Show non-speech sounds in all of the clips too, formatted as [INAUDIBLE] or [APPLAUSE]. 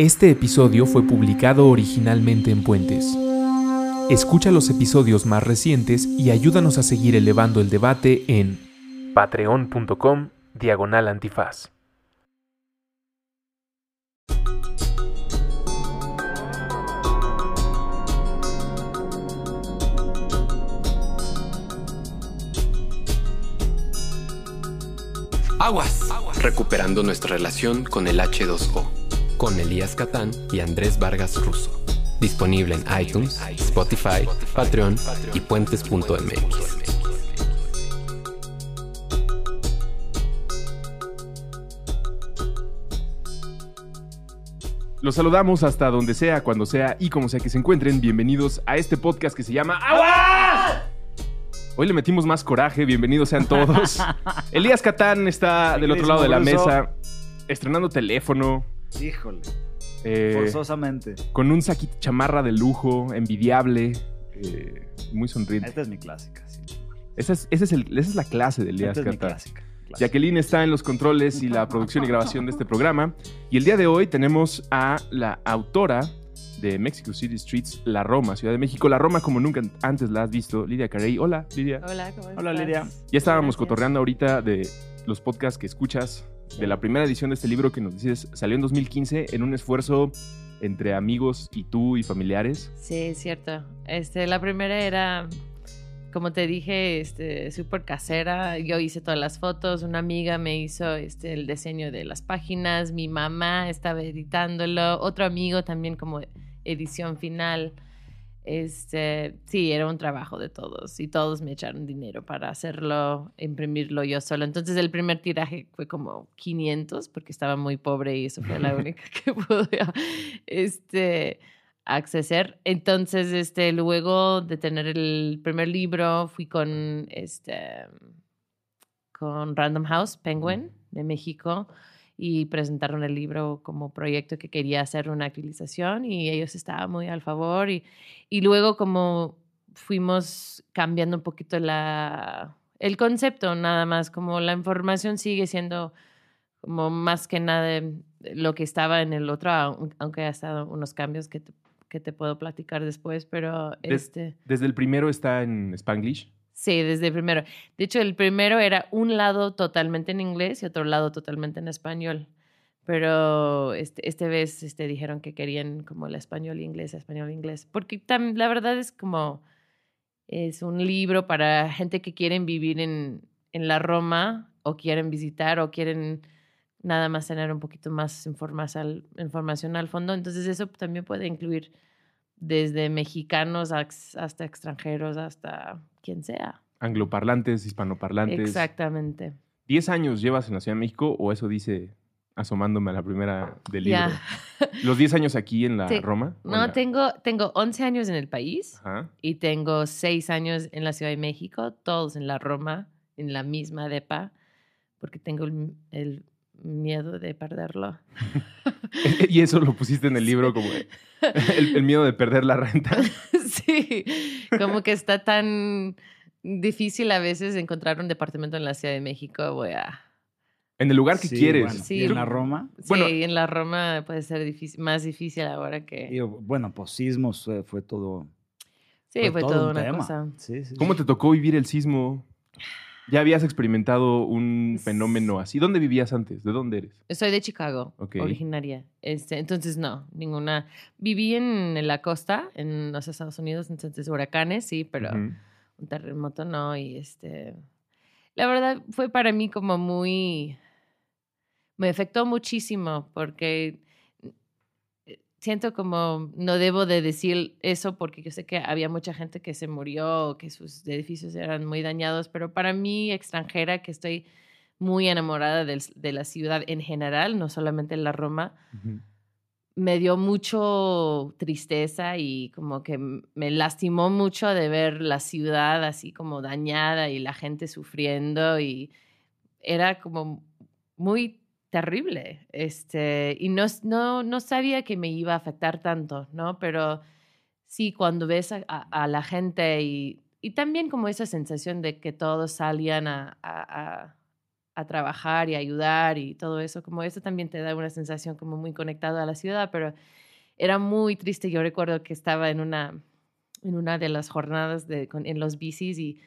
Este episodio fue publicado originalmente en Puentes. Escucha los episodios más recientes y ayúdanos a seguir elevando el debate en patreon.com diagonal antifaz. Aguas. Recuperando nuestra relación con el H2O. Con Elías Catán y Andrés Vargas Russo. Disponible en iTunes, Spotify, Patreon y puentes.mx. Los saludamos hasta donde sea, cuando sea y como sea que se encuentren. Bienvenidos a este podcast que se llama ¡Aguas! Hoy le metimos más coraje, bienvenidos sean todos. [LAUGHS] Elías Catán está del otro lado de la mesa, estrenando teléfono. Híjole. eh, Forzosamente. con un saquito chamarra de lujo, envidiable, eh, muy sonriente. Esta es mi clásica. sí. Esa es, ese es el- esa es la clase de Elías Esta es mi clásica. Jacqueline está en los controles y la producción y [LAUGHS] grabación de este programa. Y el día de hoy tenemos a la autora de Mexico City Streets, La Roma, Ciudad de México. La Roma como nunca antes la has visto, Lidia Carey. Hola, Lidia. Hola, ¿cómo Hola, estás? Lidia. Ya estábamos Gracias. cotorreando ahorita de los podcasts que escuchas, de la primera edición de este libro que nos dices salió en 2015 en un esfuerzo entre amigos y tú y familiares. Sí, es cierto. Este, la primera era, como te dije, este, súper casera. Yo hice todas las fotos, una amiga me hizo este, el diseño de las páginas, mi mamá estaba editándolo, otro amigo también como edición final. Este, sí, era un trabajo de todos y todos me echaron dinero para hacerlo, imprimirlo yo solo. Entonces el primer tiraje fue como 500 porque estaba muy pobre y eso fue la [LAUGHS] única que pude este, acceder. Entonces, este, luego de tener el primer libro, fui con, este, con Random House, Penguin, de México, y presentaron el libro como proyecto que quería hacer una actualización y ellos estaban muy al favor. Y, y luego como fuimos cambiando un poquito la, el concepto, nada más, como la información sigue siendo como más que nada lo que estaba en el otro, aun- aunque ha estado unos cambios que te, que te puedo platicar después, pero Des- este... Desde el primero está en Spanglish. Sí, desde el primero. De hecho, el primero era un lado totalmente en inglés y otro lado totalmente en español. Pero este, este vez este, dijeron que querían como el español inglés, español inglés. Porque la verdad es como, es un libro para gente que quieren vivir en, en la Roma o quieren visitar o quieren nada más tener un poquito más información, al fondo. Entonces eso también puede incluir desde mexicanos hasta extranjeros, hasta quien sea. Angloparlantes, hispanoparlantes. Exactamente. ¿10 años llevas en la Ciudad de México o eso dice asomándome a la primera del libro? Ya. [LAUGHS] ¿Los 10 años aquí en la Sí. Roma? ¿O en No, la- tengo, tengo 11 años en el país Ajá. y tengo 6 años en la Ciudad de México, todos en la Roma, en la misma depa, porque tengo el, el miedo de perderlo. [LAUGHS] [LAUGHS] y eso lo pusiste en el libro como el, el miedo de perder la renta. [LAUGHS] sí, como que está tan difícil a veces encontrar un departamento en la Ciudad de México, voy a... En el lugar que Sí, quieres. bueno, Sí. y en la Roma. Bueno- sí, en la Roma puede ser difícil, más difícil ahora que... y, bueno, pues sismos fue, fue todo. Sí, fue, todo una tema. cosa. Sí, sí, ¿Cómo sí. te tocó vivir el sismo? ¿Ya habías experimentado un fenómeno así? ¿Dónde vivías antes? ¿De dónde eres? Soy de Chicago, originaria. Este, entonces, no, ninguna. Viví en la costa, en los Estados Unidos, entonces huracanes, sí, pero un terremoto no. Y este. La verdad fue para mí como muy. Me afectó muchísimo porque siento como no debo de decir eso porque yo sé que había mucha gente que se murió, que sus edificios eran muy dañados, pero para mí extranjera que estoy muy enamorada de la ciudad en general, no solamente la Roma, me dio mucho tristeza y como que me lastimó mucho de ver la ciudad así como dañada y la gente sufriendo y era como muy terrible. Este, y no, no, no sabía que me iba a afectar tanto, ¿no? Pero sí, cuando ves a, la gente y, y también como esa sensación de que todos salían a, a- trabajar y ayudar y todo eso, como eso también te da una sensación como muy conectado a la ciudad, pero era muy triste. Yo recuerdo que estaba en una, en una de las jornadas de, en los bicis y,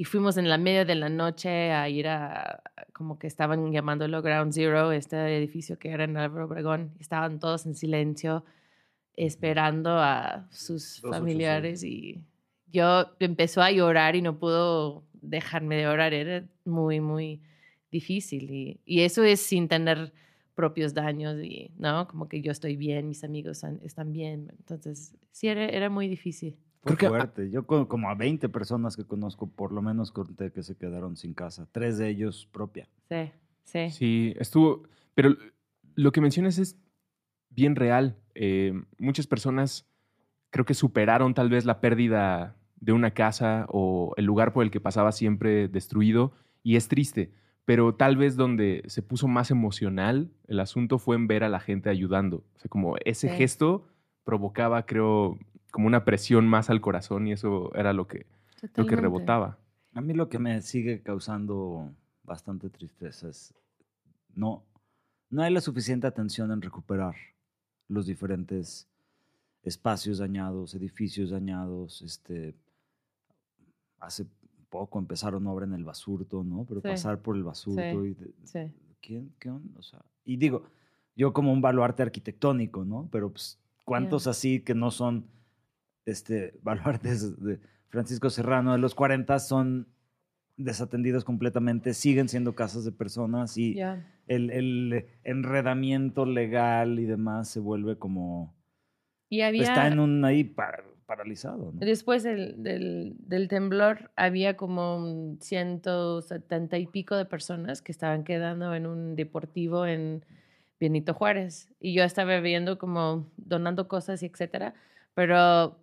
y fuimos en la media de la noche a ir a, como que estaban llamándolo Ground Zero, este edificio que era en Álvaro Obregón, estaban todos en silencio esperando a sus 286. familiares y yo empezó a llorar y no pudo dejarme de llorar, era muy, muy difícil y, y eso es sin tener propios daños y, ¿no? Como que yo estoy bien, mis amigos están bien, entonces sí, era, era muy difícil. Fue Creo que- fuerte. Yo como a 20 personas que conozco, por lo menos conté que se quedaron sin casa. Tres de ellos propia. Sí, sí. Sí, estuvo. Pero lo que mencionas es bien real. Eh, muchas personas creo que superaron tal vez la pérdida de una casa o el lugar por el que pasaba siempre destruido y es triste. Pero tal vez donde se puso más emocional el asunto fue en ver a la gente ayudando. O sea, como ese Sí. gesto provocaba, creo, como una presión más al corazón y eso era lo que, lo que rebotaba. A mí lo que me sigue causando bastante tristeza es no, no hay la suficiente atención en recuperar los diferentes espacios dañados, edificios dañados. Este, hace poco empezaron obra en el basurto, ¿no? Pero Sí. pasar por el basurto Sí. y de- Sí. ¿quién, qué onda? O sea, y digo, yo como un baluarte arquitectónico, ¿no? Pero pues, ¿cuántos así que no son este, [LAUGHS] baluartes de Francisco Serrano de los 40 son desatendidos completamente, siguen siendo casas de personas y Ya. el, el enredamiento legal y demás se vuelve como... Y había... Está en un ahí par- paralizado, ¿no? Después del, del, del temblor había como un 170 y pico de personas que estaban quedando en un deportivo en Benito Juárez. Y yo estaba viendo como donando cosas y etcétera. Pero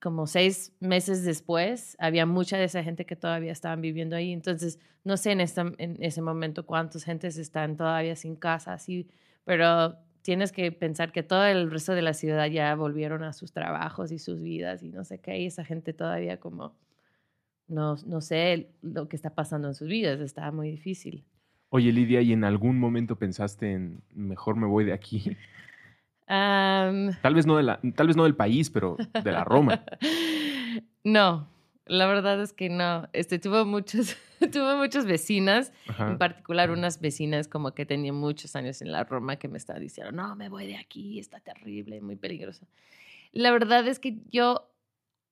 como seis meses después había mucha de esa gente que todavía estaban viviendo ahí. Entonces, no sé en, esta, en ese momento cuántas gentes están todavía sin casa, así, pero tienes que pensar que todo el resto de la ciudad ya volvieron a sus trabajos y sus vidas y no sé qué, y esa gente todavía como no, no sé lo que está pasando en sus vidas, está muy difícil. Oye, Lidia, ¿y en algún momento pensaste en mejor me voy de aquí? Am, Tal vez no, de la, tal vez no del país, pero de la Roma. [LAUGHS] no, la verdad es que no. Este, tuve muchos, [LAUGHS] tuve muchas vecinas, Ajá. en particular unas vecinas como que tenían muchos años en la Roma que me estaban diciendo, no, me voy de aquí, está terrible, muy peligroso. La verdad es que yo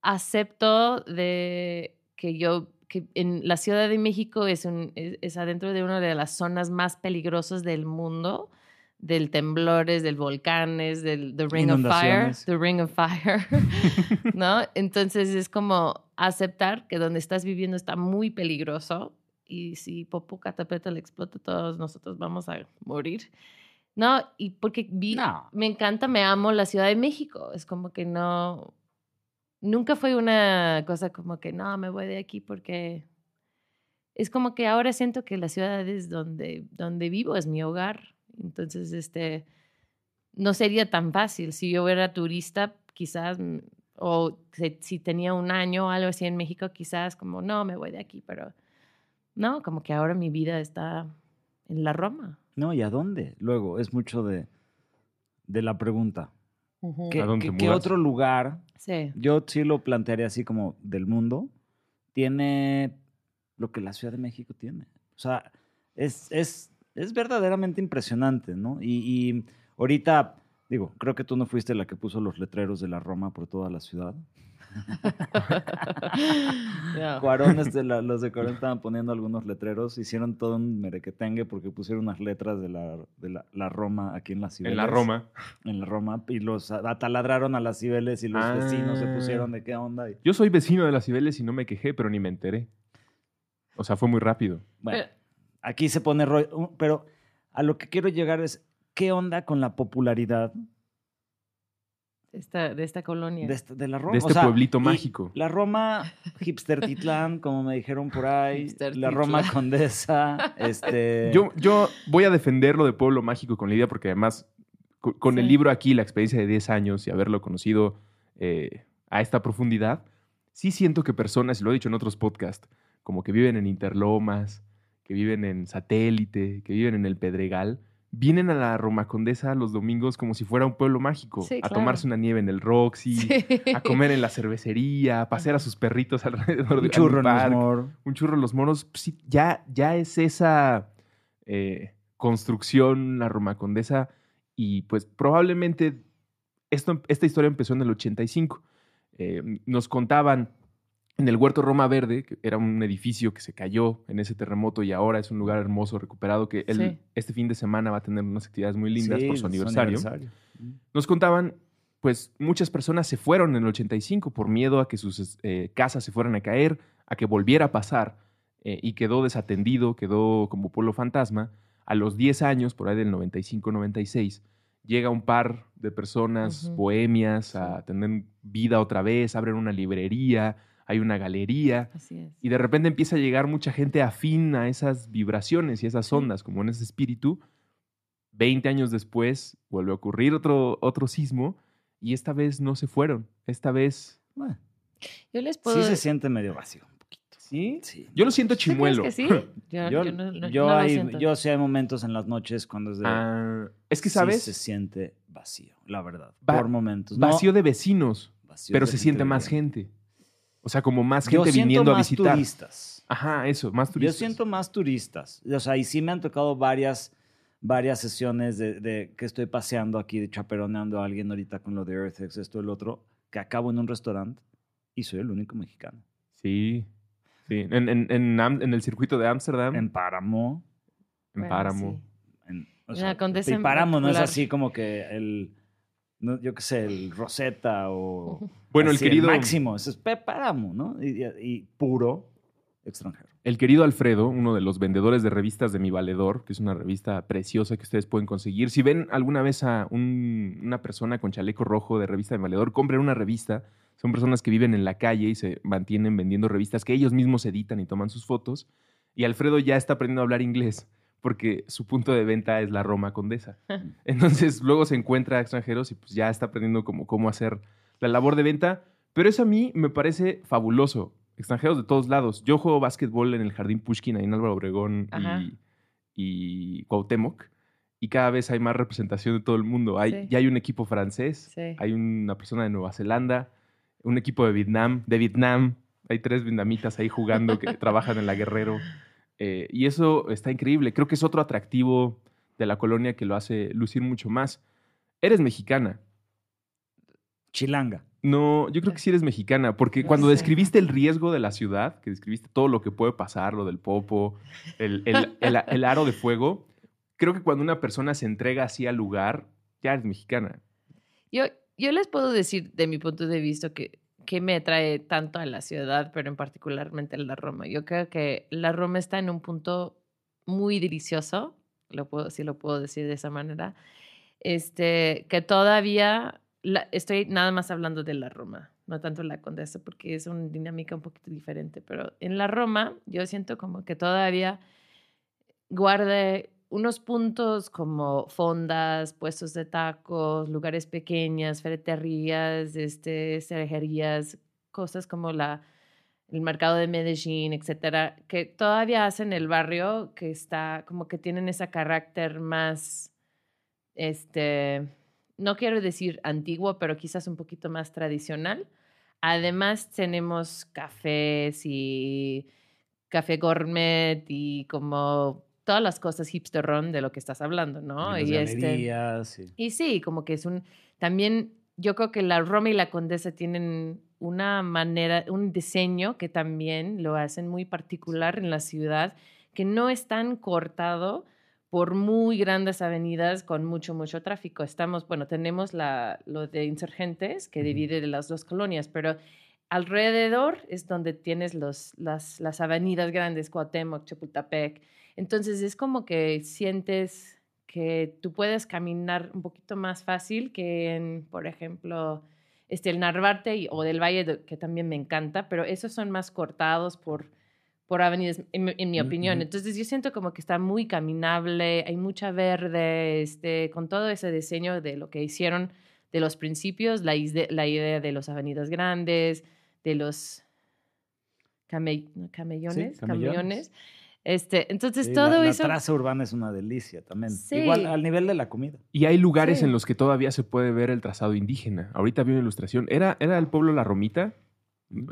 acepto de que yo, que en la Ciudad de México es, un, es, es adentro de una de las zonas más peligrosas del mundo, del temblores, del volcanes, del the Ring of Fire, the Ring of Fire, [LAUGHS] ¿no? Entonces es como aceptar que donde estás viviendo está muy peligroso y si Popocatépetl explota, todos nosotros vamos a morir. No, y porque vi, No. me encanta, me amo la Ciudad de México. Es como que no, nunca fue una cosa como que no, me voy de aquí porque es como que ahora siento que la ciudad es donde, donde vivo, es mi hogar. Entonces, este, no sería tan fácil. Si yo era turista, quizás, mm, o si, tenía un año o algo así en México, quizás como, no, me voy de aquí, pero no, como que ahora mi vida está en la Roma. No, ¿y a dónde? Luego, es mucho de, de la pregunta. ¿Qué, ¿A dónde qué- otro lugar, Sí, yo sí lo plantearía así como del mundo, tiene lo que la Ciudad de México tiene? O sea, es, es, es verdaderamente impresionante, ¿no? Y, y ahorita, digo, creo que tú no fuiste la que puso los letreros de la Roma por toda la ciudad. [LAUGHS] No. Cuarones de la- los de Cuarón estaban poniendo algunos letreros, hicieron todo un merequetengue porque pusieron unas letras de la, de la, la Roma aquí en la ciudad. En la Roma. En la Roma, y los ataladraron a las Cibeles y los Ah. vecinos se pusieron de qué onda. y- Yo soy vecino de las Cibeles y no me quejé, pero ni me enteré. O sea, fue muy rápido. bueno, Pero- aquí se pone rollo, pero a lo que quiero llegar es, ¿qué onda con la popularidad esta, de esta colonia. de, esta- de la Roma? De O este sea, pueblito mágico. La Roma hipster titlán, como me dijeron por ahí, Hipster la Roma condesa, [LAUGHS] este... Yo, yo voy a defenderlo de Pueblo Mágico con Lidia porque además co- con el libro aquí, la experiencia de 10 años y haberlo conocido eh, a esta profundidad, sí siento que personas, y lo he dicho en otros podcasts, como que viven en Interlomas, que viven en Satélite, que viven en el Pedregal, vienen a la Roma Condesa los domingos como si fuera un pueblo mágico, Sí, a claro. tomarse una nieve en el Roxy, Sí. a comer en la cervecería, a pasear a sus perritos [LAUGHS] alrededor de Un churro en los parque, mor- un churro en los moros. pues sí, ya, ya es esa eh, construcción la Roma Condesa y pues probablemente esto, esta historia empezó en el 85. Eh, nos contaban en el Huerto Roma Verde, que era un edificio que se cayó en ese terremoto y ahora es un lugar hermoso, recuperado, que Sí. este fin de semana va a tener unas actividades muy lindas Sí, por su aniversario. Mm. Nos contaban, pues muchas personas se fueron en el 85 por miedo a que sus eh, casas se fueran a caer, a que volviera a pasar, eh, y quedó desatendido, quedó como pueblo fantasma. A los 10 años, por ahí del 95-96, llega un par de personas bohemias a tener vida otra vez, abren una librería, hay una galería, Así es. y de repente empieza a llegar mucha gente afín a esas vibraciones y esas Sí. ondas, como en ese espíritu. 20 años después vuelve a ocurrir otro, otro sismo y esta vez no se fueron. Esta vez... Bueno, Yo les puedo... sí se siente medio vacío un poquito. ¿Sí? Sí. Yo lo siento ¿Tú crees chimuelo. que sí? [LAUGHS] Yo, Yo, yo no, no- yo no lo hay, siento. yo sí hay momentos en las noches cuando es de... Ah, es que, sí ¿sabes? se siente vacío, la verdad. Va- por momentos. No, Vacío de vecinos, vacío pero de se siente más gente. O sea, como más Yo gente siento viniendo a más visitar. turistas. Ajá, eso, más turistas. Yo siento más turistas. O sea, y sí me han tocado varias, varias sesiones de, de que estoy paseando aquí, de chaperoneando a alguien ahorita con lo de EarthX, esto, el otro, que acabo en un restaurante y soy el único mexicano. Sí, sí. En, en, en en el circuito de Ámsterdam, En en, Páramo. Bueno, Páramo. sí. En, o En sea, la Condesa y en Páramo no es así como que el, no, yo qué sé, el Rosetta o... Bueno, el querido... máximo, eso es Páramo, ¿no? Y, y- y puro extranjero. El querido Alfredo, uno de los vendedores de revistas de Mi Valedor, que es una revista preciosa que ustedes pueden conseguir. Si ven alguna vez a un- una persona con chaleco rojo de revista de Mi Valedor, compren una revista. Son personas que viven en la calle y se mantienen vendiendo revistas que ellos mismos editan y toman sus fotos. Y Alfredo ya está aprendiendo a hablar inglés porque su punto de venta es la Roma Condesa. [LAUGHS] Entonces luego se encuentra a extranjeros y pues ya está aprendiendo cómo, cómo hacer la labor de venta. Pero eso a mí me parece fabuloso. Extranjeros de todos lados. Yo juego básquetbol en el Jardín Pushkin, ahí en Álvaro Obregón y, y Cuauhtémoc. Y cada vez hay más representación de todo el mundo. Hay, Sí. Ya hay un equipo francés, Sí. hay una persona de Nueva Zelanda, un equipo de Vietnam, de Vietnam. Hay tres vietnamitas ahí jugando que [LAUGHS] trabajan en la Guerrero. Eh, y eso está increíble. Creo que es otro atractivo de la colonia que lo hace lucir mucho más. Eres mexicana. Chilanga. No, yo creo que sí eres mexicana, porque No cuando sé. describiste el riesgo de la ciudad, que describiste todo lo que puede pasar, lo del popo, el, el- el- [LAUGHS] el aro de fuego, creo que cuando una persona se entrega así al lugar, ya eres mexicana. Yo, yo les puedo decir, de mi punto de vista, que, que me atrae tanto a la ciudad, pero en particularmente a la Roma. Yo creo que la Roma está en un punto muy delicioso, lo puedo, si lo puedo decir de esa manera, este, que todavía estoy nada más hablando de la Roma, no tanto la Condesa, porque es una dinámica un poquito diferente, pero en la Roma yo siento como que todavía guarde unos puntos como fondas, puestos de tacos, lugares pequeñas, ferreterías, este, cosas como la, el mercado de Medellín, etcétera, que todavía hacen el barrio que está, como que tienen ese carácter más, este, no quiero decir antiguo, pero quizás un poquito más tradicional. Además tenemos cafés y café gourmet y como todas las cosas hipsterón de lo que estás hablando, ¿no? Y Y, este, galerías, y- sí, como que es un, también yo creo que la Roma y la Condesa tienen una manera, un diseño que también lo hacen muy particular en la ciudad, que no es tan cortado por muy grandes avenidas con mucho, mucho tráfico. Estamos, bueno, tenemos la, lo de insurgentes que divide de las dos colonias, pero alrededor es donde tienes los, las, las avenidas grandes, Cuauhtémoc, Chapultepec. Entonces es como que sientes que tú puedes caminar un poquito más fácil que en, por ejemplo, este, el Narvarte y- o del Valle, que también me encanta, pero esos son más cortados por, por avenidas, en, mi- en mi Ujú, opinión. Entonces yo siento como que está muy caminable, hay mucha verde, este, con todo ese diseño de lo que hicieron de los principios, la, ide- la idea de los avenidas grandes, de los camellones, camellones. camellones. Este, entonces Sí, todo la, la eso. traza urbana es una delicia también. Sí. Igual al nivel de la comida. Y hay lugares Sí. en los que todavía se puede ver el trazado indígena. Ahorita vi una ilustración. Era, era el pueblo La Romita.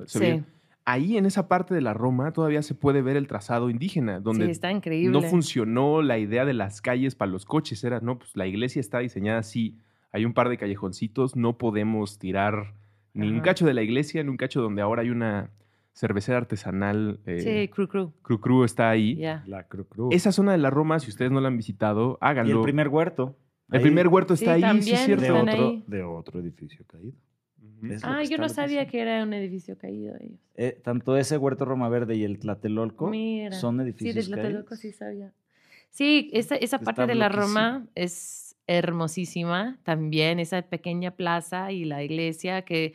Se Sí, Ahí en esa parte de la Roma todavía se puede ver el trazado indígena, sí, donde está increíble. no funcionó la idea de las calles para los coches. Era, no, pues la iglesia está diseñada así. Hay un par de callejoncitos, no podemos tirar ni un cacho de la iglesia, ni un cacho donde ahora hay una cervecera artesanal. eh, Sí, cru cru. Cru Cru está ahí. Ya. La cru cru. Esa zona de la Roma, si ustedes no la han visitado, y háganlo. el primer huerto. El Ahí, primer huerto Sí, está ahí, sí es cierto. de otro, ahí. de otro edificio caído. Ah, yo no sabía que era un edificio caído. ellos. Eh, tanto ese huerto Roma Verde y el Tlatelolco Mira. son Sí, edificios de Tlatelolco caídos. sí sabía. Sí, esa, esa Está parte de la. Roma es hermosísima también, esa pequeña plaza y la iglesia que,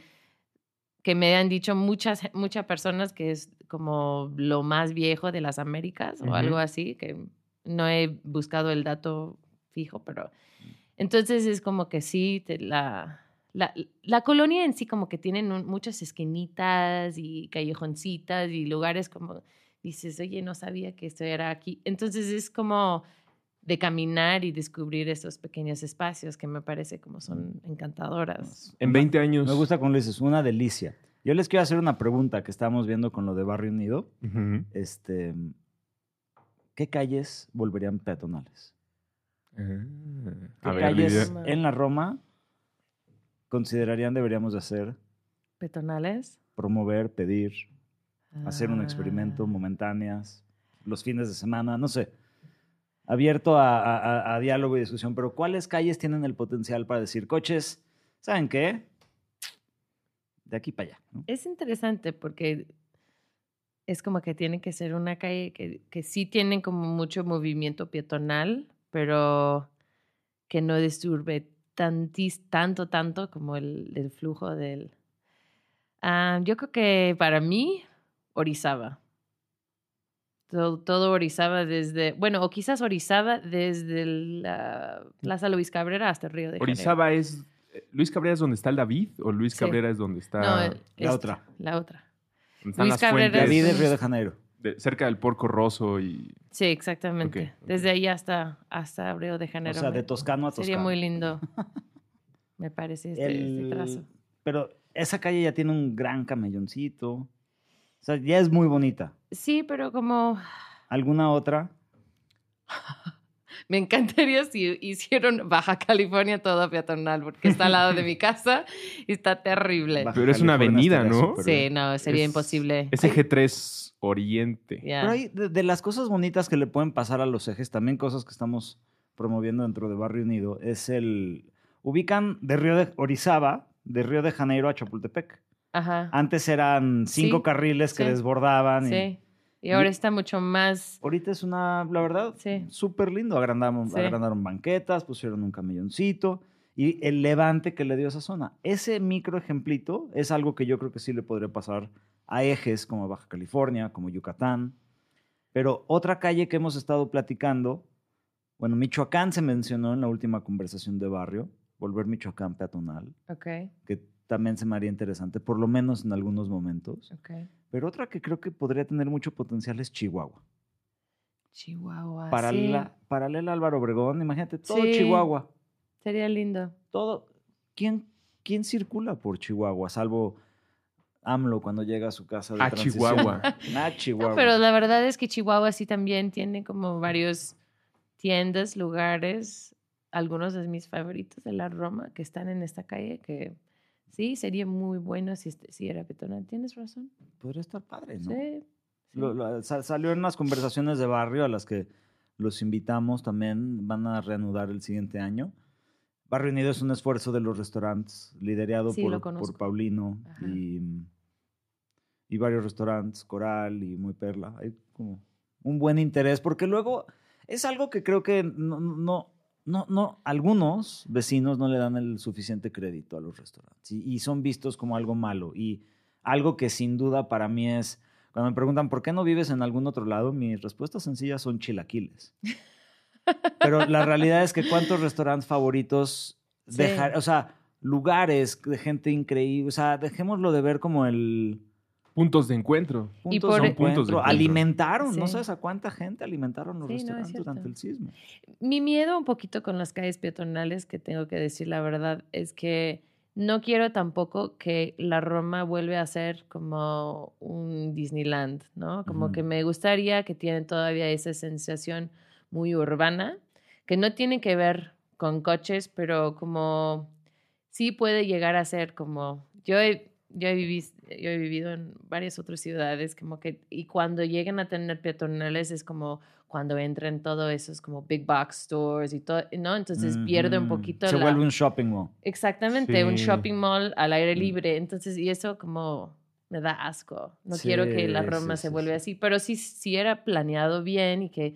que me han dicho muchas, muchas personas que es como lo más viejo de las Américas o algo así, que no he buscado el dato fijo, pero entonces es como que sí, te- la, la, la colonia en sí como que tienen un- muchas esquinitas y callejoncitas y lugares como dices, oye, no sabía que esto era aquí. Entonces es como de caminar y descubrir esos pequeños espacios que me parece como son encantadoras. En Una- 20 años. Me gusta cuando le dices, una delicia. Yo les quiero hacer una pregunta que estábamos viendo con lo de Barrio Unido. Este, ¿Qué calles volverían peatonales? Ah, ¿Qué a calles en la Roma considerarían deberíamos de hacer, ¿Petonales? promover, pedir, hacer un Ah. experimento momentáneas, los fines de semana, no sé. Abierto a, diálogo y discusión, pero ¿cuáles calles tienen el potencial para decir coches? ¿Saben qué? De aquí para allá. Es interesante porque es como que tiene que ser una calle que, que sí tiene como mucho movimiento peatonal, pero que no disturbe tantis, tanto, tanto como el, el flujo del... Ah, yo creo que para mí, Orizaba. Todo, todo Orizaba desde, bueno, o quizás Orizaba desde la Plaza Luis Cabrera hasta el Río de Janeiro. Orizaba es. eh, ¿Luis Cabrera es donde está el David? ¿O Luis Sí. Cabrera es donde está. No, La esta, otra. La otra. están Luis las Cabrera David es- de Río de Janeiro. de- cerca del Porco Rosso y. Sí, exactamente. Desde ahí hasta, hasta Río de O Janeiro. sea, me- de Toscano a Toscano. Sería muy lindo. Me parece este, este El- trazo. Pero esa calle ya tiene un gran camelloncito. O sea, ya es muy bonita. Sí, pero como ¿Alguna otra? [LAUGHS] me encantaría si hicieron Baja California todo peatonal, porque está al lado de mi casa y está terrible. Baja Pero es una avenida, ¿no? Sí, no, sería Es- imposible. Es eje 3 Oriente. Pero hay de, de las cosas bonitas que le pueden pasar a los ejes, también cosas que estamos promoviendo dentro de Barrio Unido, es el... Ubican de Río de Orizaba, de Río de Janeiro a Chapultepec. Ajá. Antes eran cinco Sí, carriles que sí. desbordaban. y- Sí. Y ahora está mucho más. Ahorita es una, la verdad, súper lindo. Agrandaron, agrandaron banquetas, pusieron un camelloncito y el levante que le dio esa zona. Ese micro ejemplito es algo que yo creo que sí le podría pasar a ejes como Baja California, como Yucatán. Pero otra calle que hemos estado platicando, bueno, Michoacán se mencionó en la última conversación de barrio, volver Michoacán peatonal, Ok, que también se me haría interesante, por lo menos en algunos momentos. Pero otra que creo que podría tener mucho potencial es Chihuahua. Chihuahua. paralela, paralela a Álvaro Obregón, imagínate, todo Sí. Chihuahua, Sí, sería lindo. todo. ¿Quién, ¿Quién circula por Chihuahua? Salvo AMLO cuando llega a su casa de A transición. Chihuahua. [LAUGHS] A Chihuahua. No, pero la verdad es que Chihuahua sí también tiene como varios tiendas, lugares, algunos de mis favoritos de la Roma que están en esta calle que sí, sería muy bueno si, este- si era peatonal. Tienes razón. Podría estar padre, ¿no? Sí. sí. Lo- lo- sa- salió en unas conversaciones de barrio a las que los invitamos también, van a reanudar el siguiente año. Barrio Unido es un esfuerzo de los restaurantes, liderado Sí, por, por. Paulino y, y varios restaurantes, Coral y Muy Perla. Hay como un buen interés, porque luego es algo que creo que no, no, no, no, algunos vecinos no le dan el suficiente crédito a los restaurantes y, y son vistos como algo malo. Y algo que sin duda para mí es, cuando me preguntan por qué no vives en algún otro lado, mis respuestas sencillas son chilaquiles. [LAUGHS] Pero la realidad es que cuántos restaurantes favoritos Sí. dejar, o sea, lugares de gente increíble, o sea, dejémoslo de ver como el Puntos de encuentro. Puntos por- Son puntos de encuentro. Alimentaron, no sabes a cuánta gente alimentaron los Sí, restaurantes durante el sismo. Mi miedo un poquito con las calles peatonales, que tengo que decir la verdad, es que no quiero tampoco que la Roma vuelva a ser como un Disneyland, ¿no? Como que me gustaría que tienen todavía esa sensación muy urbana, que no tiene que ver con coches, pero como sí puede llegar a ser como yo he, yo he, vivi- yo he vivido en varias otras ciudades como que y cuando llegan a tener peatonales es como cuando entran todos esos como big box stores y todo, ¿no? Entonces pierde un poquito Se la- vuelve un shopping mall. Exactamente, un shopping mall al aire Mm. libre. Entonces, y eso como me da asco. No quiero que la Roma sí, se vuelva sí. así, pero sí, sí era planeado bien y que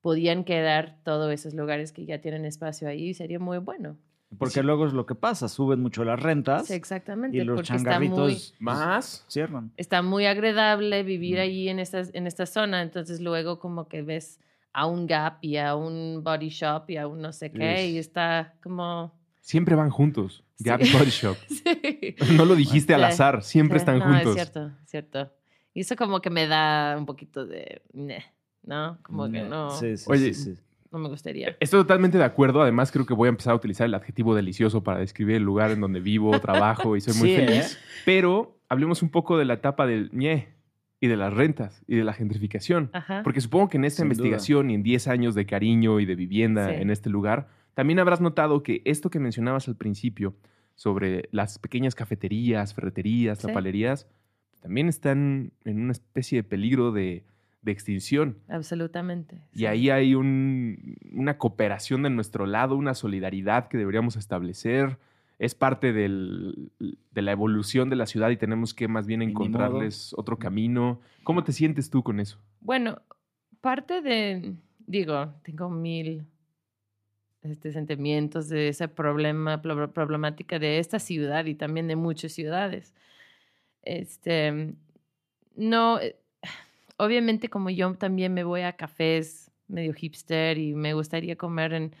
podían quedar todos esos lugares que ya tienen espacio ahí, sería muy bueno. Porque luego es lo que pasa, suben mucho las rentas Sí, exactamente, y los porque está muy, changarritos Más. cierran. está muy agradable vivir Mm. allí en esta, en esta zona, entonces luego como que ves a un Gap y a un Body Shop y a un no sé qué y Ish. está como... Siempre van juntos. Sí. Gap y Body Shop. [LAUGHS] Sí. No lo dijiste al Sí, azar. Siempre Sí, están no, juntos. Es cierto, es cierto. Y eso como que me da un poquito de... "Neh", ¿No? Como que no, Sí, sí, Oye, sí, sí. No me gustaría. Estoy totalmente de acuerdo. Además, creo que voy a empezar a utilizar el adjetivo delicioso para describir el lugar en donde vivo, [LAUGHS] trabajo y soy muy Sí, ¿eh? feliz. Pero hablemos un poco de la etapa del ñe y de las rentas y de la gentrificación. Ajá. Porque supongo que en esta Sin duda. investigación y en 10 años de cariño y de vivienda Sí. en este lugar, también habrás notado que esto que mencionabas al principio sobre las pequeñas cafeterías, ferreterías, Sí. tapalerías, también están en una especie de peligro de, de extinción. Absolutamente. Y sí. ahí hay un- una cooperación de nuestro lado, una solidaridad que deberíamos establecer. Es parte del- de la evolución de la ciudad y tenemos que más bien encontrarles otro camino. ¿Cómo te sientes tú con eso? Bueno, parte de, digo, tengo mil este, sentimientos de ese problema, pro- problemática de esta ciudad y también de muchas ciudades. Este, no, eh, obviamente como yo también me voy a cafés medio hipster y me gustaría comer en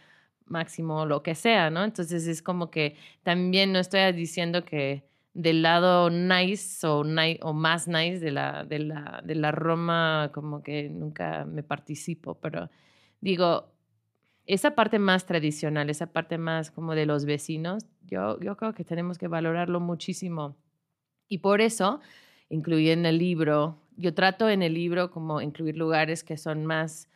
máximo lo que sea, ¿no? Entonces es como que también no estoy diciendo que del lado nice o, ni- o más nice de la, de, la, de la Roma como que nunca me participo, pero digo, esa parte más tradicional, esa parte más como de los vecinos, yo, yo creo que tenemos que valorarlo muchísimo. Y por eso incluí en el libro, yo trato en el libro como incluir lugares que son más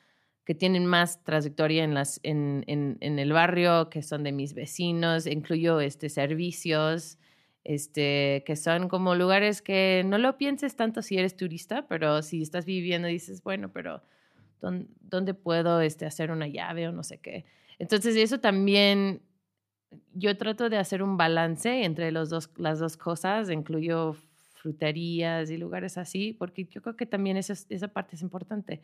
que tienen más trayectoria en, las, en, en, el barrio, que son de mis vecinos, incluyo este, servicios, este, que son como lugares que no lo pienses tanto si eres turista, pero si estás viviendo dices, bueno, pero ¿dónde, dónde puedo este, hacer una llave o no sé qué? Entonces eso también, yo trato de hacer un balance entre los dos, las dos cosas, incluyo fruterías y lugares así, porque yo creo que también esa, es- esa parte es importante.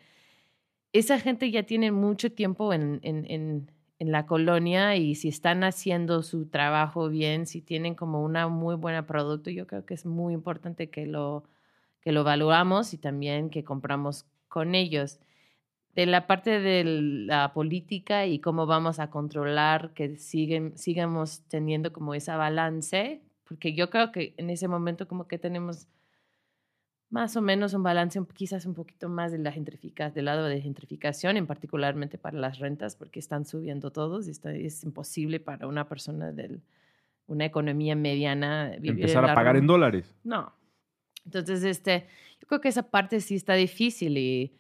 Esa gente ya tiene mucho tiempo en, en, en, la colonia y si están haciendo su trabajo bien, si tienen como una muy buena producto, yo creo que es muy importante que lo, que lo valoramos y también que compramos con ellos. De la parte de la política y cómo vamos a controlar que siguen, sigamos teniendo como esa balance, porque yo creo que en ese momento como que tenemos más o menos un balance, quizás un poquito más de la gentrifica, del lado de gentrificación, en particularmente para las rentas, porque están subiendo todos y está- es imposible para una persona de una economía mediana vivir Empezar a pagar en dólares. No. Entonces, este, yo creo que esa parte sí está difícil y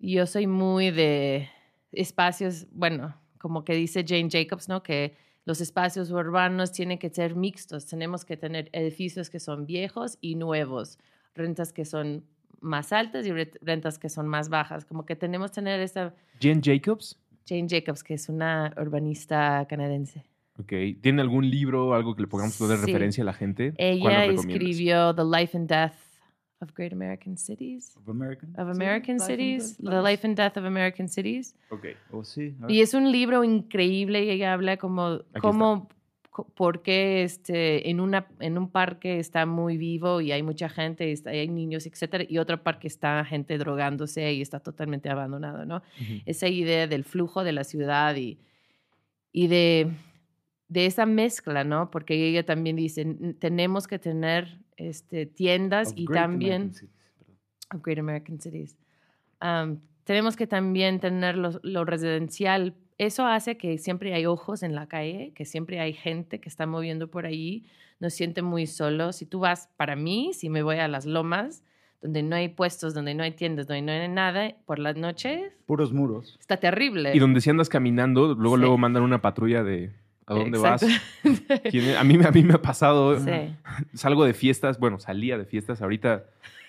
yo soy muy de espacios, bueno, como que dice Jane Jacobs, ¿no? Que los espacios urbanos tienen que ser mixtos. Tenemos que tener edificios que son viejos y nuevos, rentas que son más altas y re- rentas que son más bajas. Como que tenemos que tener esta Jen Jacobs. Jane Jacobs, que es una urbanista canadiense. Ok. ¿Tiene algún libro, algo que le podamos poner Sí. referencia a la gente? ¿Cuál Ella escribió The Life and Death of Great American Cities. Of American, of American Cities, The Life and Death of American Cities. Ok. Oh, sí. Y es un libro increíble y ella habla como, como co- por qué este, en, una, en un parque está muy vivo y hay mucha gente, y está- hay niños, etcétera, y otro parque está gente drogándose y está totalmente abandonado, ¿no? Ujú. Esa idea del flujo de la ciudad y, y de, de esa mezcla, ¿no? Porque ella también dice, "N- tenemos que tener este, tiendas Of y Great también American Cities, perdón. of Great American Cities. Um, tenemos que también tener lo, lo residencial. Eso hace que siempre hay ojos en la calle, que siempre hay gente que está moviendo por ahí. Nos siente muy solos. Si tú vas, para mí, si me voy a las lomas, donde no hay puestos, donde no hay tiendas, donde no hay nada, por las noches, Puros muros. está terrible. Y donde si andas caminando, luego Sí. luego mandan una patrulla de ¿a dónde Exacto. [LAUGHS] vas? A mí, me- a mí me ha pasado, Sí. [LAUGHS] salgo de fiestas, bueno, salía de fiestas, ahorita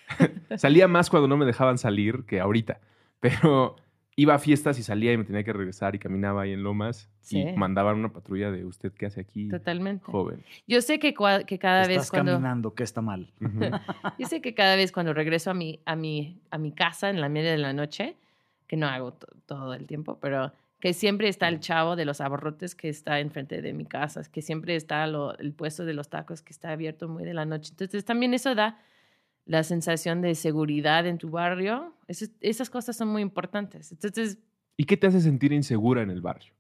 [LAUGHS] salía más cuando no me dejaban salir que ahorita, pero iba a fiestas y salía y me tenía que regresar y caminaba ahí en Lomas Sí. y mandaban una patrulla de usted qué hace aquí, Totalmente. joven. Yo sé que, cua- que cada Estás vez cuando... caminando, que está mal. Yo sé que cada vez cuando regreso a mi, a mi, a mi casa en la media de la noche, que no hago to- todo el tiempo, pero que siempre está el chavo de los abarrotes que está enfrente de mi casa, que siempre está lo- el puesto de los tacos que está abierto muy de la noche. Entonces también eso da la sensación de seguridad en tu barrio. Esas cosas son muy importantes. Entonces, ¿Y qué te hace sentir insegura en el barrio,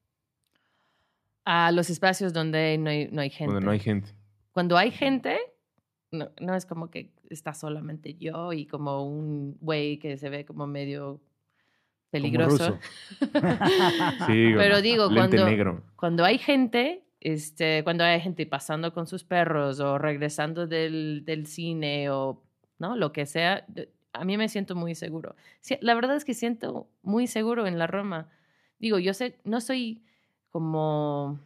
a los espacios donde no hay, no hay gente. donde no hay gente? cuando hay gente, no, no es como que está solamente yo y como un güey que se ve como medio peligroso. [LAUGHS] Sí, Pero digo, cuando- negro. Cuando hay gente, este, cuando hay gente pasando con sus perros o regresando del, del cine o no lo que sea, a mí me siento muy seguro. Sí, la verdad es que siento muy seguro en la Roma. Digo, yo sé, no soy como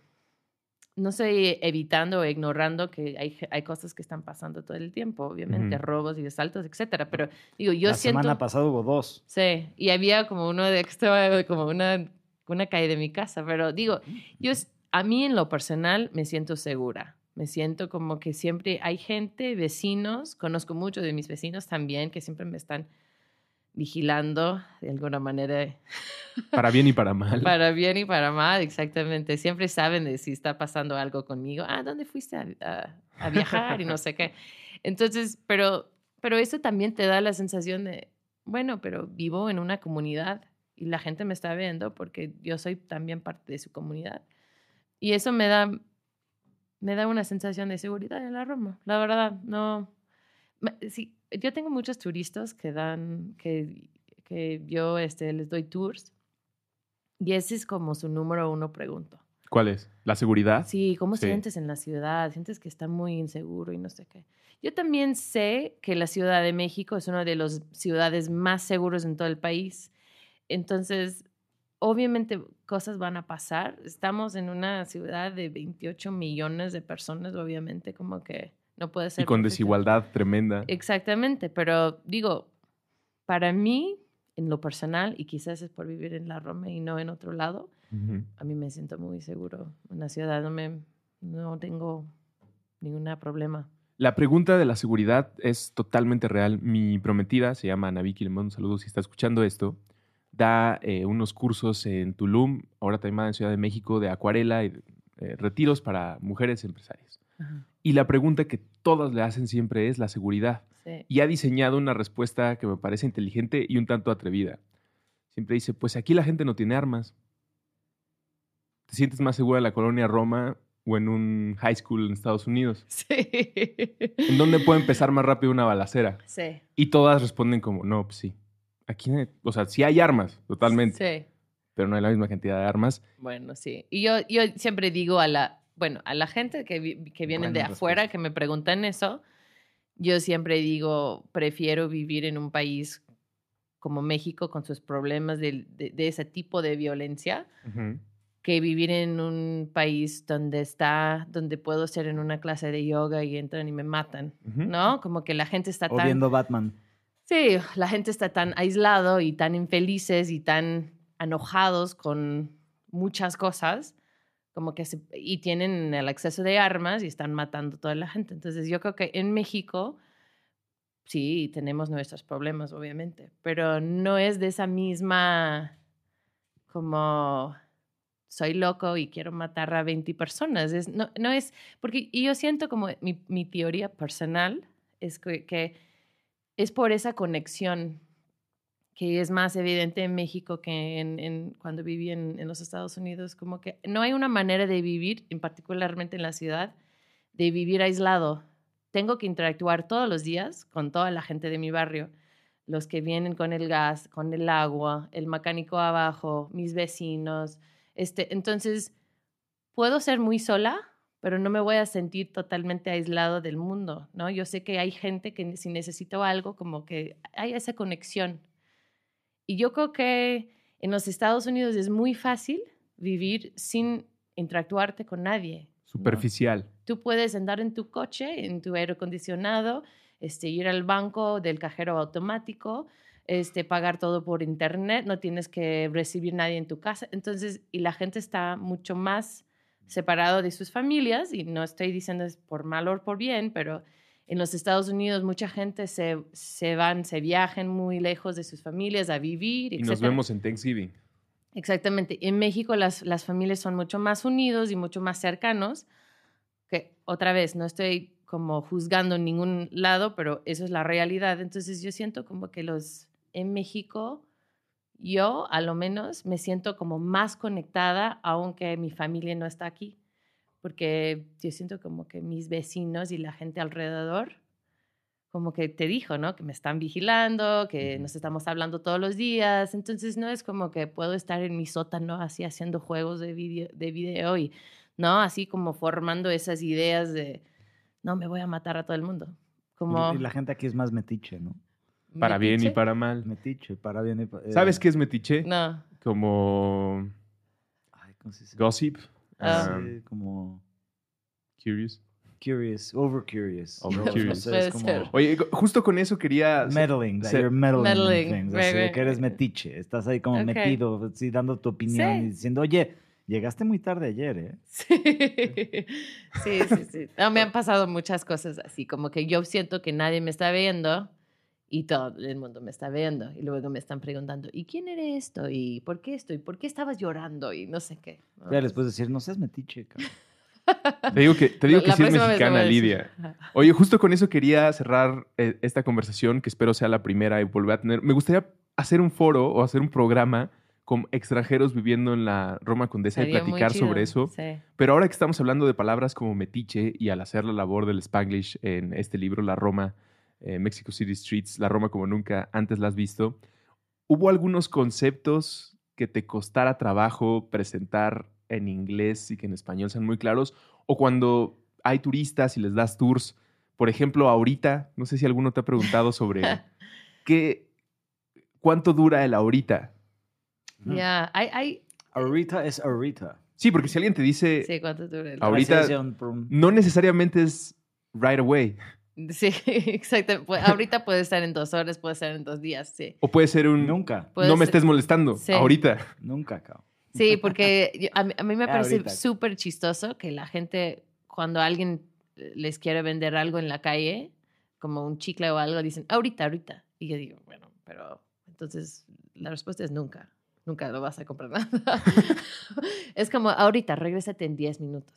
no estoy evitando o ignorando que hay, hay cosas que están pasando todo el tiempo, obviamente, robos y asaltos, etcétera. Pero digo, yo la siento. semana pasada hubo dos. Sí, y había como uno de que estaba como una, una calle de mi casa, pero digo, yo a mí en lo personal me siento segura. Me siento como que siempre hay gente, vecinos, conozco muchos de mis vecinos también que siempre me están vigilando de alguna manera, Para bien y para [LAUGHS] mal. para bien y para mal, exactamente. Siempre saben de si está pasando algo conmigo. Ah, ¿dónde fuiste a, a- a viajar? Y no sé qué. Entonces, pero, pero eso también te da la sensación de, bueno, pero vivo en una comunidad y la gente me está viendo porque yo soy también parte de su comunidad. Y eso me da, me da una sensación de seguridad en la Roma. La verdad, no. Sí, yo tengo muchos turistas que dan, que, que yo este, les doy tours. Y ese es como su número uno pregunto. ¿Cuál es? ¿La seguridad? Sí, ¿cómo Sí. sientes en la ciudad? Sientes que está muy inseguro y no sé qué. Yo también sé que la Ciudad de México es una de las ciudades más seguras en todo el país. Entonces, obviamente cosas van a pasar. Estamos en una ciudad de 28 millones de personas, obviamente, como que no puede ser. Y con perfecto. desigualdad tremenda. Exactamente, pero digo, para mí, en lo personal, y quizás es por vivir en la Roma y no en otro lado, a mí me siento muy seguro en la ciudad, no, me, no tengo ningún problema. La pregunta de la seguridad es totalmente real. Mi prometida se llama Ana Vicky, le mando un saludo si está escuchando esto. Da eh, unos cursos en Tulum, ahora también en Ciudad de México, de acuarela y eh, retiros para mujeres empresarias. Y la pregunta que todas le hacen siempre es la seguridad. Sí. Y ha diseñado una respuesta que me parece inteligente y un tanto atrevida. Siempre dice, pues aquí la gente no tiene armas. ¿Te sientes más segura en la colonia Roma o en un high school en Estados Unidos? [LAUGHS] Sí. ¿En dónde puede empezar más rápido una balacera? Sí. Y todas responden como, no, pues sí. Aquí, o sea, sí hay armas, totalmente, Sí. pero no hay la misma cantidad de armas. Bueno, sí. Y yo, yo siempre digo a la, bueno, a la gente que, vi- que vienen de afuera, respuesta. que me preguntan eso, yo siempre digo, prefiero vivir en un país como México con sus problemas de, de- de ese tipo de violencia que vivir en un país donde está, donde puedo ser en una clase de yoga y entran y me matan. ¿no? Como que la gente está O tan... viendo Batman. Sí, la gente está tan aislado y tan infelices y tan enojados con muchas cosas, como que se- y tienen el acceso de armas y están matando a toda la gente. Entonces yo creo que en México sí tenemos nuestros problemas, obviamente, pero no es de esa misma como soy loco y quiero matar a 20 personas. Es, no, no es, porque yo siento como mi, mi teoría personal es que es por esa conexión que es más evidente en México que en, cuando viví en, en los Estados Unidos, como que no hay una manera de vivir, en particularmente en la ciudad, de vivir aislado. tengo que interactuar todos los días con toda la gente de mi barrio, los que vienen con el gas, con el agua, el mecánico abajo, mis vecinos. Este, entonces, puedo ser muy sola, pero no me voy a sentir totalmente aislado del mundo, ¿no? Yo sé que hay gente que si necesito algo, como que hay esa conexión. Y yo creo que en los Estados Unidos es muy fácil vivir sin interactuarte con nadie. Superficial. Tú puedes andar en tu coche, en tu aire acondicionado, este, ir al banco del cajero automático, este, pagar todo por internet, no tienes que recibir nadie en tu casa. Entonces, y la gente está mucho más separado de sus familias, y no estoy diciendo es por mal o por bien, pero en los Estados Unidos mucha gente se, se van, se viajan muy lejos de sus familias a vivir. Y nos vemos en Thanksgiving. Exactamente. En México las, las familias son mucho más unidos y mucho más cercanos. Que otra vez, no estoy como juzgando en ningún lado, pero eso es la realidad. Entonces yo siento como que los en México, yo a lo menos me siento como más conectada, aunque mi familia no está aquí. Porque yo siento como que mis vecinos y la gente alrededor, como que te dijo, ¿no? Que me están vigilando, que nos estamos hablando todos los días. Entonces no es como que puedo estar en mi sótano así haciendo juegos de video, de video y, ¿no? Así como formando esas ideas de, no, me voy a matar a todo el mundo. Como, Y la gente aquí es más metiche, ¿no? Para bien y para mal. Metiche, para bien y para... ¿Sabes qué es metiche? No. Como Ay, ¿cómo se dice? gossip. Um, como curious. curious, over curious. Over [LAUGHS] curious. no sé, Puede es como. Oye, justo con eso quería... meddling, that you're meddling, in Meddling, things, right, así de right. que eres metiche, estás ahí como metido, así dando tu opinión Sí. y diciendo, oye, llegaste muy tarde ayer, ¿eh? [LAUGHS] Sí, sí, sí. sí. No, me han pasado muchas cosas así, como que yo siento que nadie me está viendo y todo el mundo me está viendo y luego me están preguntando, ¿y quién eres esto? ¿Y por qué esto? ¿Y por qué estabas llorando? Y no sé qué. No, Ya les puedes decir, no seas metiche, cabrón. [LAUGHS] Te digo que, te digo que la sí es mexicana. Lidia. Oye, justo con eso quería cerrar eh, esta conversación, que espero sea la primera y volver a tener. Me gustaría hacer un foro o hacer un programa con extranjeros viviendo en la Roma Condesa y Sería muy platicar sobre eso. Sí. Pero ahora que estamos hablando de palabras como metiche y al hacer la labor del Spanglish en este libro, La Roma, eh, Mexico City Streets, La Roma como nunca antes la has visto, ¿hubo algunos conceptos que te costara trabajo presentar en inglés y que en español sean muy claros? O cuando hay turistas y les das tours, por ejemplo, ahorita, no sé si alguno te ha preguntado sobre [LAUGHS] qué, cuánto dura el ahorita. Ya, hay, hay, Ahorita es ahorita. Sí, porque si alguien te dice, sí, ¿cuánto dura el- Ahorita- no necesariamente es right away. [LAUGHS] Sí, exacto. Ahorita puede estar en dos horas, puede estar en dos días, sí. O puede ser un Nunca, Puede no me estés molestando Sí. ahorita. nunca, cabrón. Sí, porque yo- a, mí, a mí me [LAUGHS] parece súper chistoso que la gente, cuando alguien les quiere vender algo en la calle, como un chicle o algo, dicen, ahorita, ahorita. Y yo digo, bueno, pero entonces la respuesta es nunca. Nunca lo vas a comprar nada. [LAUGHS] es como, ahorita, regrésate en 10 minutos.